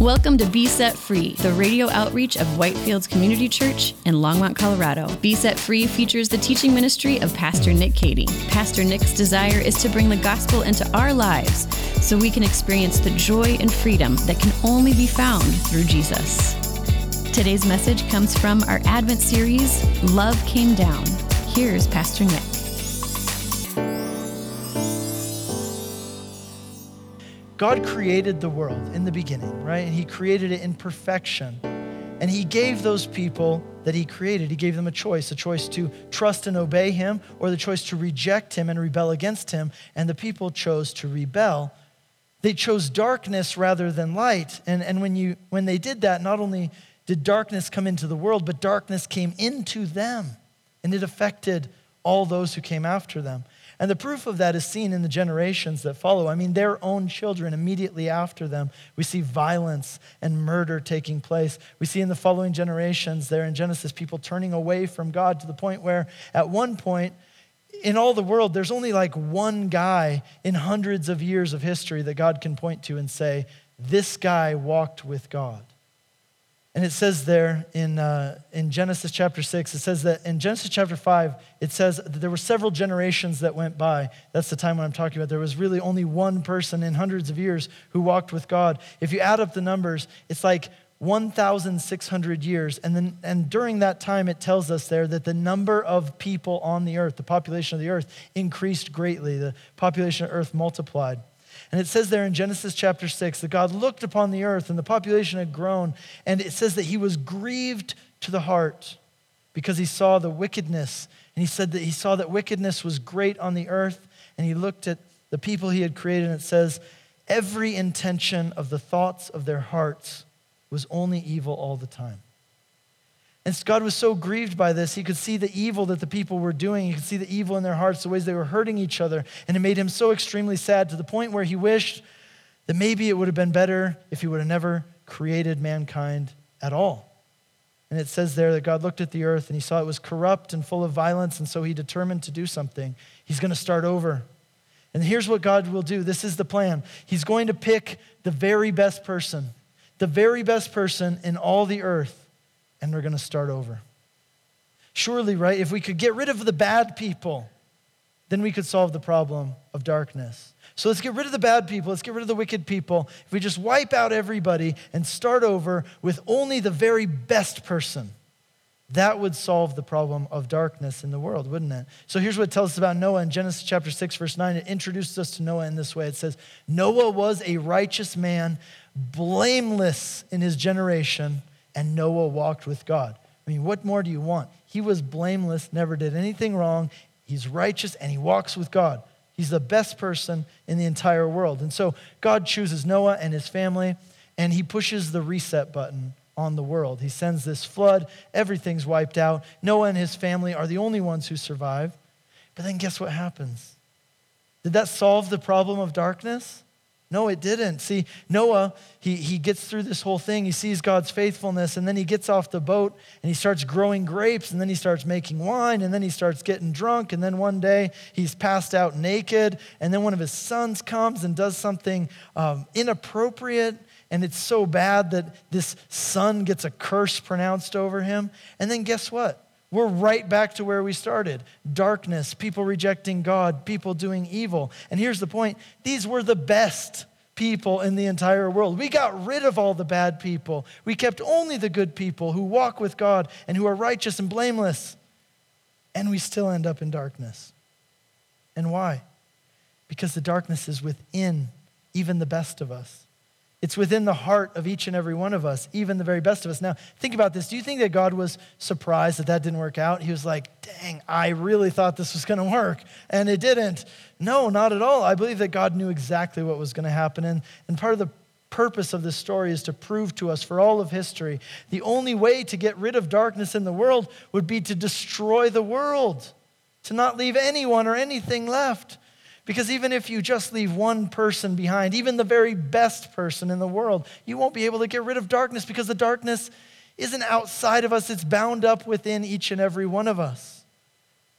Welcome to Be Set Free, the radio outreach of Whitefields Community Church in Longmont, Colorado. Be Set Free features the teaching ministry of Pastor Nick Cady. Pastor Nick's desire is to bring the gospel into our lives so we can experience the joy and freedom that can only be found through Jesus. Today's message comes from our Advent series, Love Came Down. Here's Pastor Nick. God created the world in the beginning, right? And He created it in perfection. And He gave those people that He created, He gave them a choice a choice to trust and obey Him, or the choice to reject Him and rebel against Him. And the people chose to rebel. They chose darkness rather than light. And, and when, you, when they did that, not only did darkness come into the world, but darkness came into them. And it affected all those who came after them. And the proof of that is seen in the generations that follow. I mean, their own children immediately after them, we see violence and murder taking place. We see in the following generations there in Genesis people turning away from God to the point where, at one point, in all the world, there's only like one guy in hundreds of years of history that God can point to and say, This guy walked with God. And it says there in, uh, in Genesis chapter 6, it says that in Genesis chapter 5, it says that there were several generations that went by. That's the time when I'm talking about. There was really only one person in hundreds of years who walked with God. If you add up the numbers, it's like 1,600 years. And, then, and during that time, it tells us there that the number of people on the earth, the population of the earth, increased greatly. The population of earth multiplied. And it says there in Genesis chapter 6 that God looked upon the earth and the population had grown. And it says that he was grieved to the heart because he saw the wickedness. And he said that he saw that wickedness was great on the earth. And he looked at the people he had created. And it says, every intention of the thoughts of their hearts was only evil all the time. And God was so grieved by this, he could see the evil that the people were doing. He could see the evil in their hearts, the ways they were hurting each other. And it made him so extremely sad to the point where he wished that maybe it would have been better if he would have never created mankind at all. And it says there that God looked at the earth and he saw it was corrupt and full of violence, and so he determined to do something. He's going to start over. And here's what God will do this is the plan. He's going to pick the very best person, the very best person in all the earth and we're going to start over. Surely, right, if we could get rid of the bad people, then we could solve the problem of darkness. So let's get rid of the bad people. Let's get rid of the wicked people. If we just wipe out everybody and start over with only the very best person, that would solve the problem of darkness in the world, wouldn't it? So here's what it tells us about Noah in Genesis chapter 6, verse 9. It introduces us to Noah in this way. It says, Noah was a righteous man, blameless in his generation and Noah walked with God. I mean, what more do you want? He was blameless, never did anything wrong. He's righteous and he walks with God. He's the best person in the entire world. And so God chooses Noah and his family, and he pushes the reset button on the world. He sends this flood, everything's wiped out. Noah and his family are the only ones who survive. But then guess what happens? Did that solve the problem of darkness? No, it didn't. See, Noah, he, he gets through this whole thing. He sees God's faithfulness, and then he gets off the boat and he starts growing grapes, and then he starts making wine, and then he starts getting drunk, and then one day he's passed out naked, and then one of his sons comes and does something um, inappropriate, and it's so bad that this son gets a curse pronounced over him. And then guess what? We're right back to where we started darkness, people rejecting God, people doing evil. And here's the point these were the best people in the entire world. We got rid of all the bad people. We kept only the good people who walk with God and who are righteous and blameless. And we still end up in darkness. And why? Because the darkness is within even the best of us. It's within the heart of each and every one of us, even the very best of us. Now, think about this. Do you think that God was surprised that that didn't work out? He was like, dang, I really thought this was going to work, and it didn't. No, not at all. I believe that God knew exactly what was going to happen. And, and part of the purpose of this story is to prove to us for all of history the only way to get rid of darkness in the world would be to destroy the world, to not leave anyone or anything left. Because even if you just leave one person behind, even the very best person in the world, you won't be able to get rid of darkness because the darkness isn't outside of us, it's bound up within each and every one of us.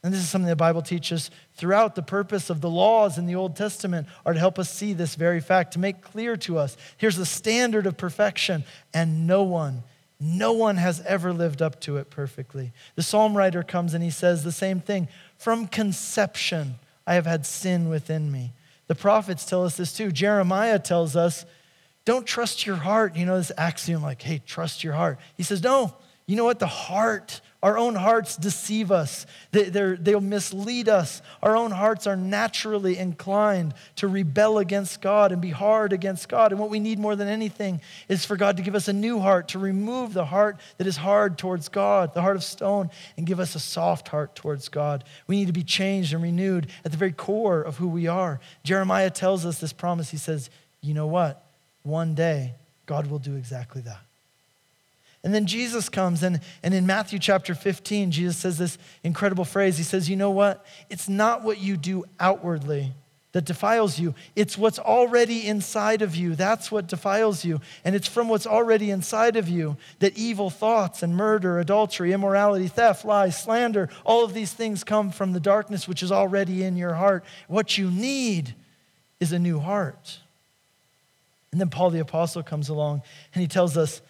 And this is something the Bible teaches throughout. The purpose of the laws in the Old Testament are to help us see this very fact, to make clear to us here's the standard of perfection, and no one, no one has ever lived up to it perfectly. The psalm writer comes and he says the same thing From conception, I have had sin within me. The prophets tell us this too. Jeremiah tells us, Don't trust your heart. You know, this axiom like, hey, trust your heart. He says, No, you know what? The heart our own hearts deceive us, they, they'll mislead us. Our own hearts are naturally inclined to rebel against God and be hard against God. And what we need more than anything is for God to give us a new heart, to remove the heart that is hard towards God, the heart of stone, and give us a soft heart towards God. We need to be changed and renewed at the very core of who we are. Jeremiah tells us this promise. He says, You know what? One day, God will do exactly that. And then Jesus comes, and, and in Matthew chapter 15, Jesus says this incredible phrase. He says, You know what? It's not what you do outwardly that defiles you, it's what's already inside of you. That's what defiles you. And it's from what's already inside of you that evil thoughts and murder, adultery, immorality, theft, lies, slander, all of these things come from the darkness which is already in your heart. What you need is a new heart. And then Paul the Apostle comes along and he tells us,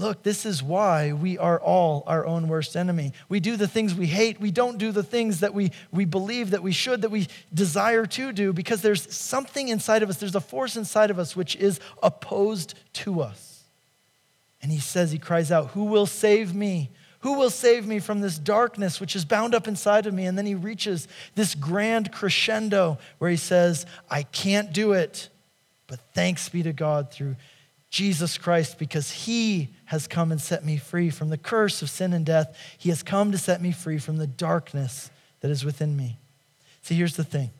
Look, this is why we are all our own worst enemy. We do the things we hate. We don't do the things that we, we believe that we should, that we desire to do, because there's something inside of us, there's a force inside of us which is opposed to us. And he says, he cries out, Who will save me? Who will save me from this darkness which is bound up inside of me? And then he reaches this grand crescendo where he says, I can't do it, but thanks be to God through Jesus Christ because he has come and set me free from the curse of sin and death. He has come to set me free from the darkness that is within me. See, here's the thing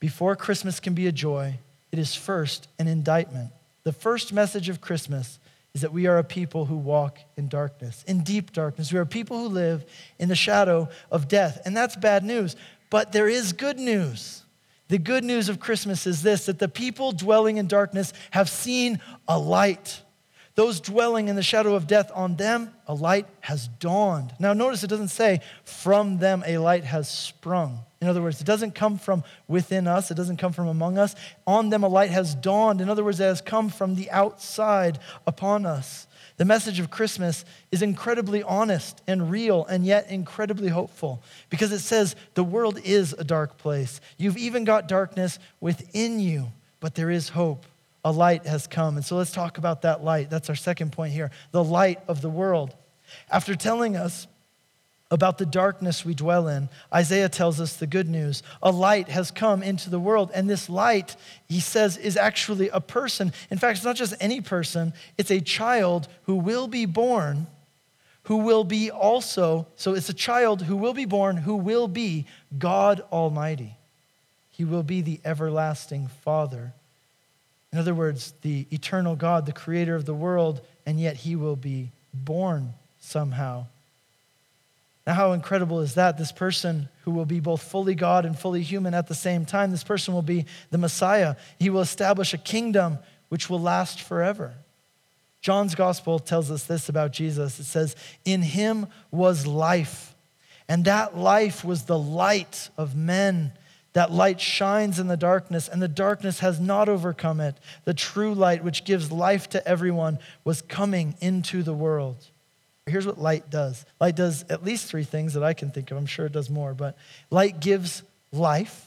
before Christmas can be a joy, it is first an indictment. The first message of Christmas is that we are a people who walk in darkness, in deep darkness. We are people who live in the shadow of death. And that's bad news. But there is good news. The good news of Christmas is this that the people dwelling in darkness have seen a light. Those dwelling in the shadow of death, on them a light has dawned. Now, notice it doesn't say, from them a light has sprung. In other words, it doesn't come from within us, it doesn't come from among us. On them a light has dawned. In other words, it has come from the outside upon us. The message of Christmas is incredibly honest and real and yet incredibly hopeful because it says the world is a dark place. You've even got darkness within you, but there is hope. A light has come. And so let's talk about that light. That's our second point here the light of the world. After telling us about the darkness we dwell in, Isaiah tells us the good news. A light has come into the world, and this light, he says, is actually a person. In fact, it's not just any person, it's a child who will be born, who will be also, so it's a child who will be born, who will be God Almighty. He will be the everlasting Father. In other words, the eternal God, the creator of the world, and yet he will be born somehow. Now, how incredible is that? This person who will be both fully God and fully human at the same time, this person will be the Messiah. He will establish a kingdom which will last forever. John's gospel tells us this about Jesus it says, In him was life, and that life was the light of men. That light shines in the darkness, and the darkness has not overcome it. The true light, which gives life to everyone, was coming into the world. Here's what light does light does at least three things that I can think of. I'm sure it does more, but light gives life,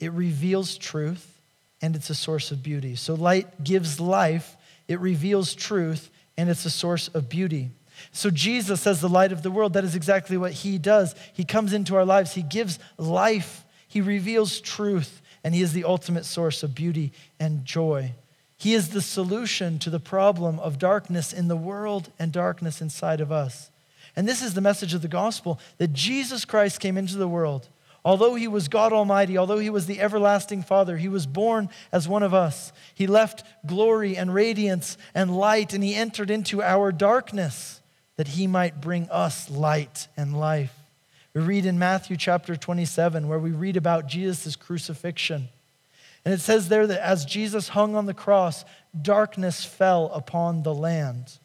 it reveals truth, and it's a source of beauty. So light gives life, it reveals truth, and it's a source of beauty. So, Jesus, as the light of the world, that is exactly what he does. He comes into our lives, he gives life, he reveals truth, and he is the ultimate source of beauty and joy. He is the solution to the problem of darkness in the world and darkness inside of us. And this is the message of the gospel that Jesus Christ came into the world. Although he was God Almighty, although he was the everlasting Father, he was born as one of us. He left glory and radiance and light, and he entered into our darkness that he might bring us light and life. We read in Matthew chapter 27, where we read about Jesus' crucifixion. And it says there that as Jesus hung on the cross, darkness fell upon the land.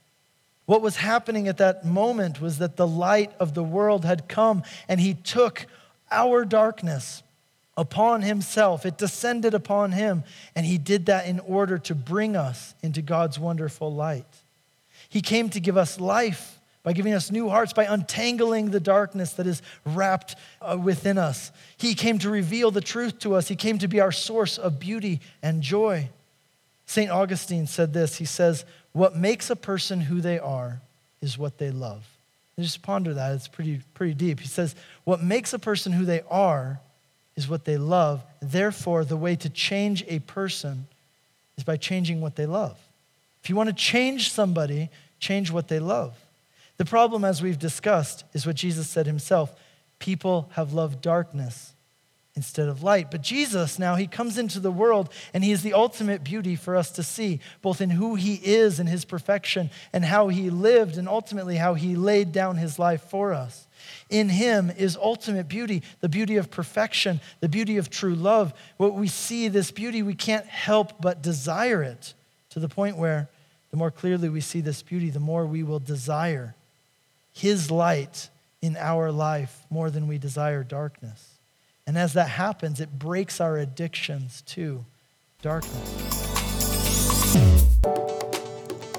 What was happening at that moment was that the light of the world had come and he took our darkness upon himself. It descended upon him, and he did that in order to bring us into God's wonderful light. He came to give us life by giving us new hearts, by untangling the darkness that is wrapped uh, within us. He came to reveal the truth to us. He came to be our source of beauty and joy. St. Augustine said this He says, What makes a person who they are is what they love. And just ponder that, it's pretty, pretty deep. He says, What makes a person who they are is what they love. Therefore, the way to change a person is by changing what they love. If you want to change somebody, change what they love. The problem, as we've discussed, is what Jesus said himself people have loved darkness instead of light. But Jesus, now, he comes into the world and he is the ultimate beauty for us to see, both in who he is and his perfection and how he lived and ultimately how he laid down his life for us. In him is ultimate beauty, the beauty of perfection, the beauty of true love. What we see this beauty, we can't help but desire it to the point where the more clearly we see this beauty, the more we will desire his light in our life more than we desire darkness. And as that happens, it breaks our addictions to darkness.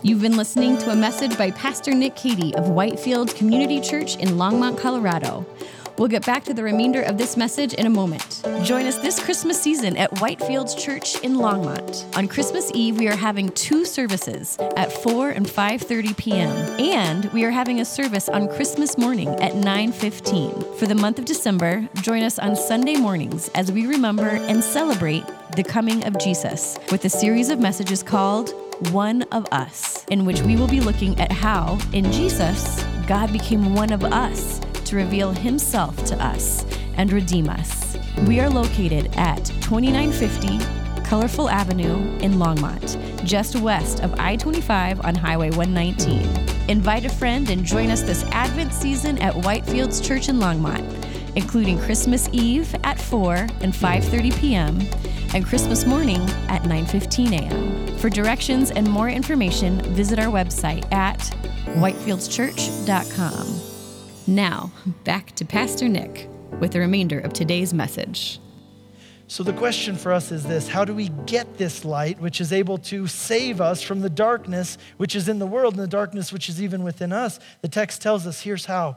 You've been listening to a message by Pastor Nick Cady of Whitefield Community Church in Longmont, Colorado. We'll get back to the remainder of this message in a moment. Join us this Christmas season at Whitefields Church in Longmont. On Christmas Eve, we are having two services at 4 and 5:30 p.m. And we are having a service on Christmas morning at 9:15. For the month of December, join us on Sunday mornings as we remember and celebrate the coming of Jesus with a series of messages called One of Us, in which we will be looking at how, in Jesus, God became one of us to reveal himself to us and redeem us. We are located at 2950 Colorful Avenue in Longmont, just west of I 25 on Highway 119. Invite a friend and join us this Advent season at Whitefields Church in Longmont, including Christmas Eve at 4 and 5:30 p.m. and Christmas morning at 9:15 a.m. For directions and more information, visit our website at whitefieldschurch.com. Now, back to Pastor Nick with the remainder of today's message. So, the question for us is this How do we get this light, which is able to save us from the darkness which is in the world and the darkness which is even within us? The text tells us here's how.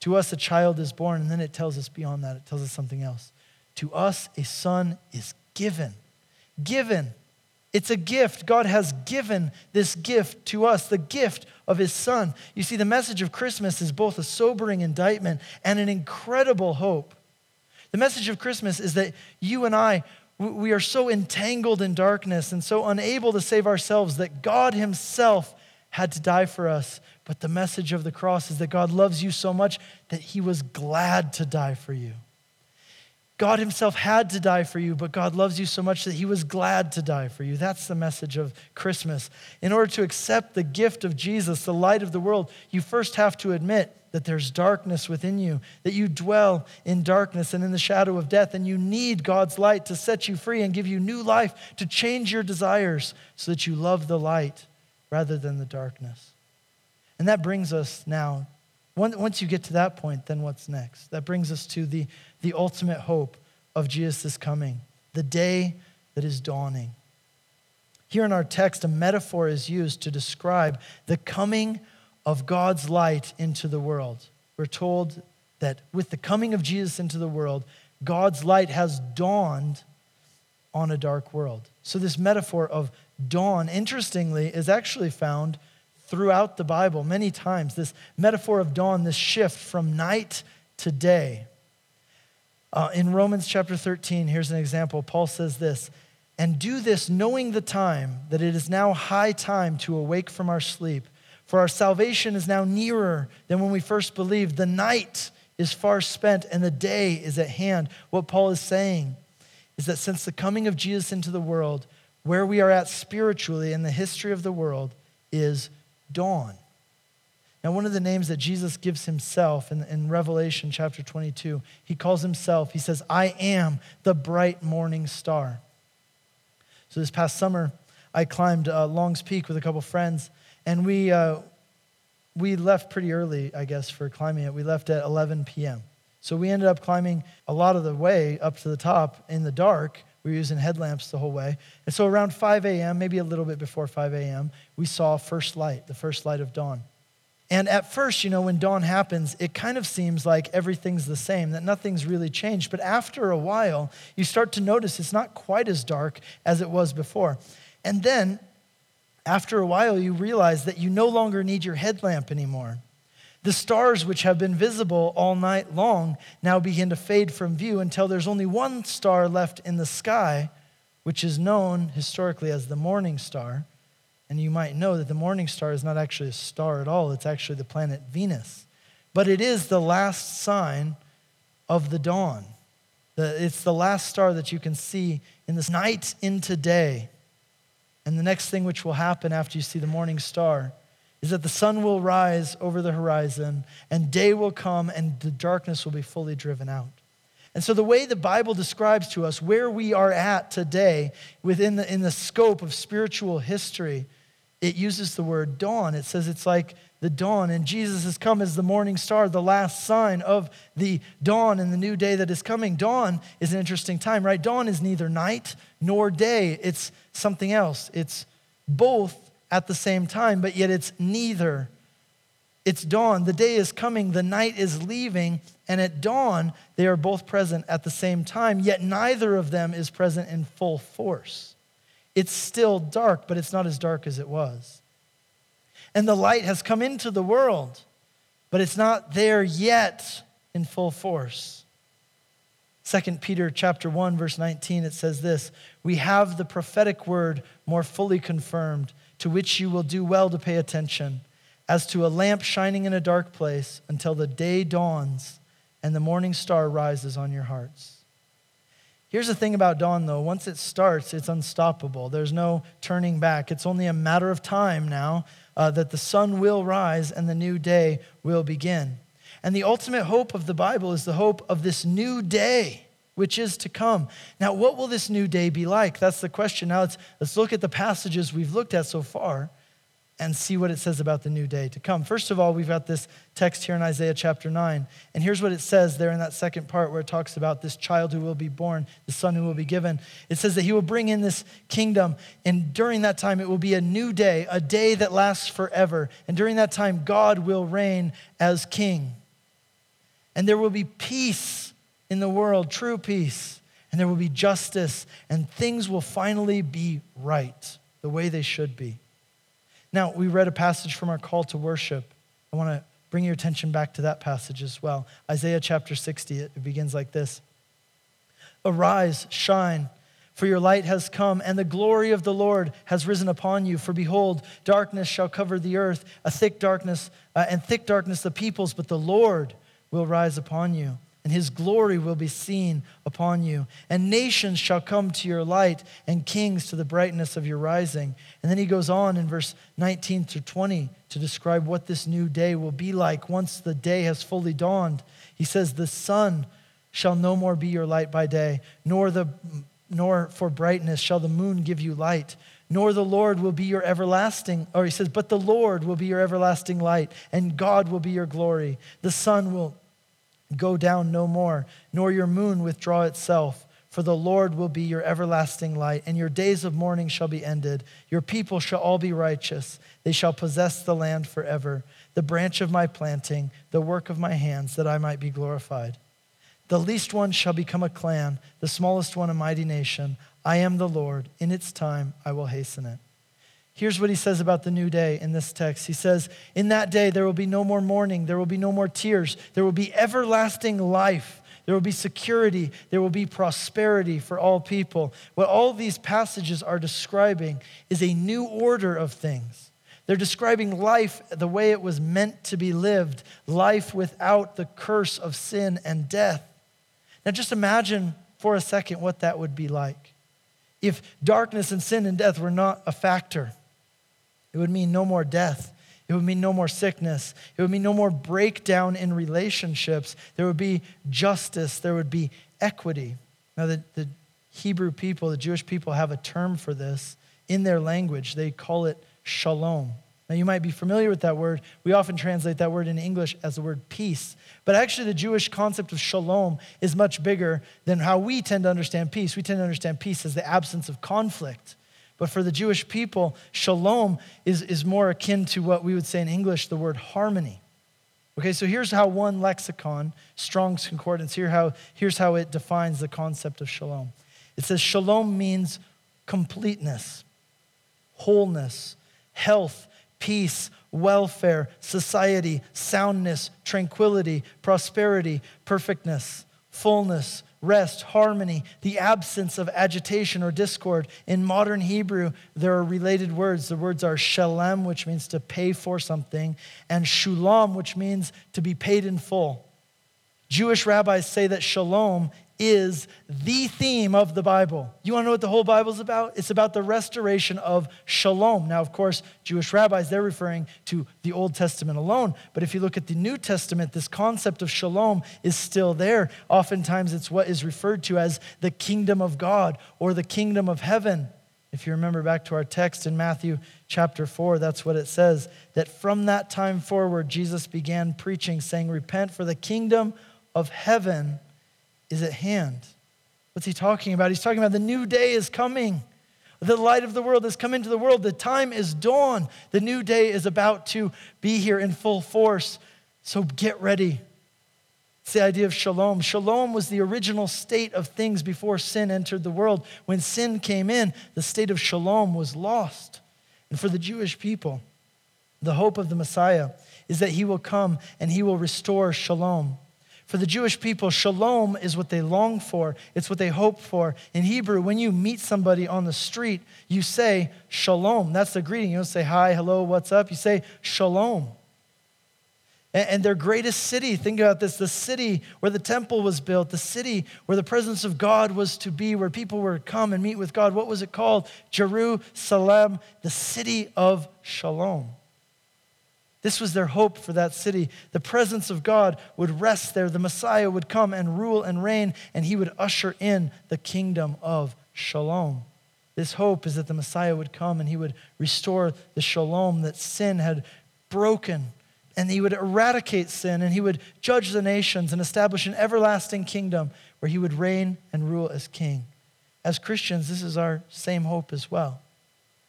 To us, a child is born, and then it tells us beyond that, it tells us something else. To us, a son is given. Given. It's a gift. God has given this gift to us, the gift of his son. You see, the message of Christmas is both a sobering indictment and an incredible hope. The message of Christmas is that you and I, we are so entangled in darkness and so unable to save ourselves that God himself had to die for us. But the message of the cross is that God loves you so much that he was glad to die for you. God Himself had to die for you, but God loves you so much that He was glad to die for you. That's the message of Christmas. In order to accept the gift of Jesus, the light of the world, you first have to admit that there's darkness within you, that you dwell in darkness and in the shadow of death, and you need God's light to set you free and give you new life, to change your desires so that you love the light rather than the darkness. And that brings us now once you get to that point, then what's next? That brings us to the, the ultimate hope of Jesus' coming, the day that is dawning. Here in our text, a metaphor is used to describe the coming of God's light into the world. We're told that with the coming of Jesus into the world, God's light has dawned on a dark world. So, this metaphor of dawn, interestingly, is actually found throughout the Bible many times. This metaphor of dawn, this shift from night to day. Uh, in Romans chapter 13, here's an example. Paul says this And do this knowing the time, that it is now high time to awake from our sleep. For our salvation is now nearer than when we first believed. The night is far spent and the day is at hand. What Paul is saying is that since the coming of Jesus into the world, where we are at spiritually in the history of the world is dawn. Now, one of the names that Jesus gives himself in, in, Revelation chapter 22, he calls himself, he says, I am the bright morning star. So this past summer, I climbed uh, Long's Peak with a couple friends, and we, uh, we left pretty early, I guess, for climbing it. We left at 11 p.m. So we ended up climbing a lot of the way up to the top in the dark. We were using headlamps the whole way. And so around 5 a.m., maybe a little bit before 5 a.m., we saw first light, the first light of dawn. And at first, you know, when dawn happens, it kind of seems like everything's the same, that nothing's really changed. But after a while, you start to notice it's not quite as dark as it was before. And then, after a while, you realize that you no longer need your headlamp anymore. The stars, which have been visible all night long, now begin to fade from view until there's only one star left in the sky, which is known historically as the morning star. And you might know that the morning star is not actually a star at all, it's actually the planet Venus. But it is the last sign of the dawn. It's the last star that you can see in this night into day. And the next thing which will happen after you see the morning star is that the sun will rise over the horizon and day will come and the darkness will be fully driven out. And so, the way the Bible describes to us where we are at today within the, in the scope of spiritual history, it uses the word dawn. It says it's like the dawn, and Jesus has come as the morning star, the last sign of the dawn and the new day that is coming. Dawn is an interesting time, right? Dawn is neither night nor day, it's something else. It's both at the same time, but yet it's neither. It's dawn. The day is coming, the night is leaving, and at dawn, they are both present at the same time, yet neither of them is present in full force. It's still dark, but it's not as dark as it was. And the light has come into the world, but it's not there yet in full force. 2 Peter chapter 1 verse 19 it says this, we have the prophetic word more fully confirmed to which you will do well to pay attention, as to a lamp shining in a dark place until the day dawns and the morning star rises on your hearts. Here's the thing about dawn, though. Once it starts, it's unstoppable. There's no turning back. It's only a matter of time now uh, that the sun will rise and the new day will begin. And the ultimate hope of the Bible is the hope of this new day which is to come. Now, what will this new day be like? That's the question. Now, let's, let's look at the passages we've looked at so far and see what it says about the new day to come. First of all, we've got this text here in Isaiah chapter 9. And here's what it says there in that second part where it talks about this child who will be born, the son who will be given. It says that he will bring in this kingdom. And during that time, it will be a new day, a day that lasts forever. And during that time, God will reign as king. And there will be peace in the world, true peace, and there will be justice, and things will finally be right the way they should be. Now, we read a passage from our call to worship. I want to bring your attention back to that passage as well. Isaiah chapter 60, it begins like this Arise, shine. For your light has come, and the glory of the Lord has risen upon you. For behold, darkness shall cover the earth, a thick darkness, uh, and thick darkness the peoples, but the Lord will rise upon you and his glory will be seen upon you. And nations shall come to your light, and kings to the brightness of your rising. And then he goes on in verse 19 to 20 to describe what this new day will be like once the day has fully dawned. He says, The sun shall no more be your light by day, nor, the, nor for brightness shall the moon give you light. Nor the Lord will be your everlasting, or he says, but the Lord will be your everlasting light, and God will be your glory. The sun will go down no more, nor your moon withdraw itself. For the Lord will be your everlasting light, and your days of mourning shall be ended. Your people shall all be righteous. They shall possess the land forever, the branch of my planting, the work of my hands, that I might be glorified. The least one shall become a clan, the smallest one a mighty nation. I am the Lord. In its time I will hasten it. Here's what he says about the new day in this text. He says, In that day there will be no more mourning, there will be no more tears, there will be everlasting life. There will be security. There will be prosperity for all people. What all these passages are describing is a new order of things. They're describing life the way it was meant to be lived life without the curse of sin and death. Now, just imagine for a second what that would be like if darkness and sin and death were not a factor. It would mean no more death. It would mean no more sickness. It would mean no more breakdown in relationships. There would be justice. There would be equity. Now, the, the Hebrew people, the Jewish people, have a term for this in their language. They call it shalom. Now, you might be familiar with that word. We often translate that word in English as the word peace. But actually, the Jewish concept of shalom is much bigger than how we tend to understand peace. We tend to understand peace as the absence of conflict. But for the Jewish people, shalom is, is more akin to what we would say in English, the word harmony. Okay, so here's how one lexicon, Strong's Concordance, here how, here's how it defines the concept of shalom. It says shalom means completeness, wholeness, health, peace, welfare, society, soundness, tranquility, prosperity, perfectness, fullness, rest, harmony, the absence of agitation or discord. In modern Hebrew, there are related words. The words are shalem, which means to pay for something, and shulam, which means to be paid in full. Jewish rabbis say that shalom is the theme of the Bible. You want to know what the whole Bible is about? It's about the restoration of shalom. Now, of course, Jewish rabbis, they're referring to the Old Testament alone. But if you look at the New Testament, this concept of shalom is still there. Oftentimes, it's what is referred to as the kingdom of God or the kingdom of heaven. If you remember back to our text in Matthew chapter 4, that's what it says that from that time forward, Jesus began preaching, saying, Repent, for the kingdom of heaven is at hand. What's he talking about? He's talking about the new day is coming. The light of the world has come into the world. The time is dawn. The new day is about to be here in full force. So get ready. It's the idea of shalom. Shalom was the original state of things before sin entered the world. When sin came in, the state of shalom was lost. And for the Jewish people, the hope of the Messiah is that he will come and he will restore shalom. For the Jewish people, shalom is what they long for, it's what they hope for. In Hebrew, when you meet somebody on the street, you say shalom. That's the greeting. You don't say hi, hello, what's up. You say shalom. And their greatest city, think about this the city where the temple was built, the city where the presence of God was to be, where people were to come and meet with God. What was it called? Jerusalem, the city of shalom. This was their hope for that city. The presence of God would rest there. The Messiah would come and rule and reign, and he would usher in the kingdom of shalom. This hope is that the Messiah would come and he would restore the shalom that sin had broken. And he would eradicate sin and he would judge the nations and establish an everlasting kingdom where he would reign and rule as king. As Christians, this is our same hope as well.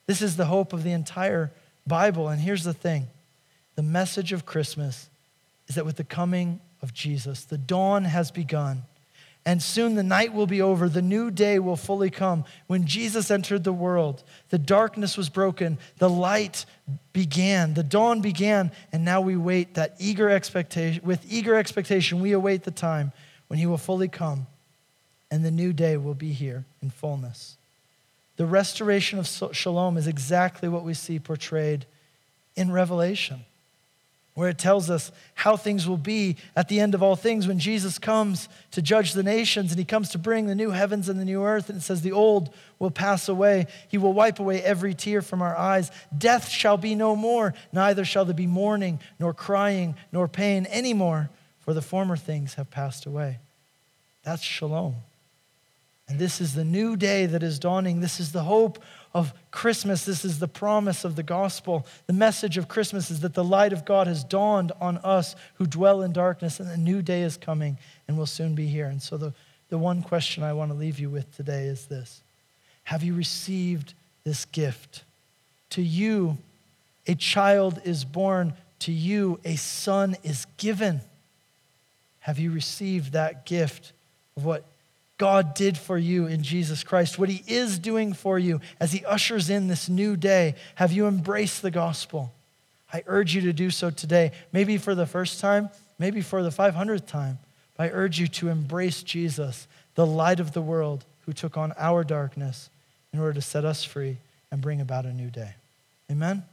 This is the hope of the entire Bible. And here's the thing the message of Christmas is that with the coming of Jesus, the dawn has begun. And soon the night will be over. The new day will fully come. When Jesus entered the world, the darkness was broken. The light began. The dawn began. And now we wait that eager expectation. With eager expectation, we await the time when he will fully come and the new day will be here in fullness. The restoration of shalom is exactly what we see portrayed in Revelation where it tells us how things will be at the end of all things when Jesus comes to judge the nations and he comes to bring the new heavens and the new earth. And it says, The old will pass away. He will wipe away every tear from our eyes. Death shall be no more, neither shall there be mourning, nor crying, nor pain anymore, for the former things have passed away. That's shalom. And this is the new day that is dawning. This is the hope of Christmas. This is the promise of the gospel. The message of Christmas is that the light of God has dawned on us who dwell in darkness, and a new day is coming and will soon be here. And so, the, the one question I want to leave you with today is this Have you received this gift? To you, a child is born, to you, a son is given. Have you received that gift of what God did for you in Jesus Christ, what He is doing for you as He ushers in this new day. Have you embraced the gospel? I urge you to do so today, maybe for the first time, maybe for the 500th time. I urge you to embrace Jesus, the light of the world, who took on our darkness in order to set us free and bring about a new day. Amen?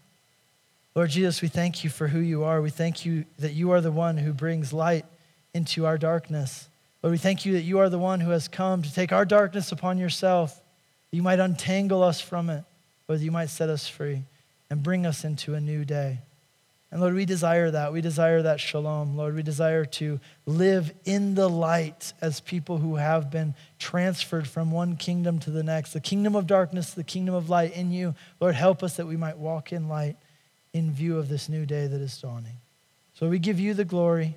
Lord Jesus, we thank you for who you are. We thank you that you are the one who brings light into our darkness. Lord, we thank you that you are the one who has come to take our darkness upon yourself, that you might untangle us from it, or that you might set us free and bring us into a new day. And Lord, we desire that. We desire that shalom. Lord, we desire to live in the light as people who have been transferred from one kingdom to the next, the kingdom of darkness, the kingdom of light in you. Lord, help us that we might walk in light in view of this new day that is dawning. So we give you the glory.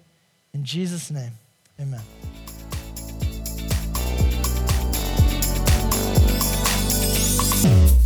In Jesus' name, amen.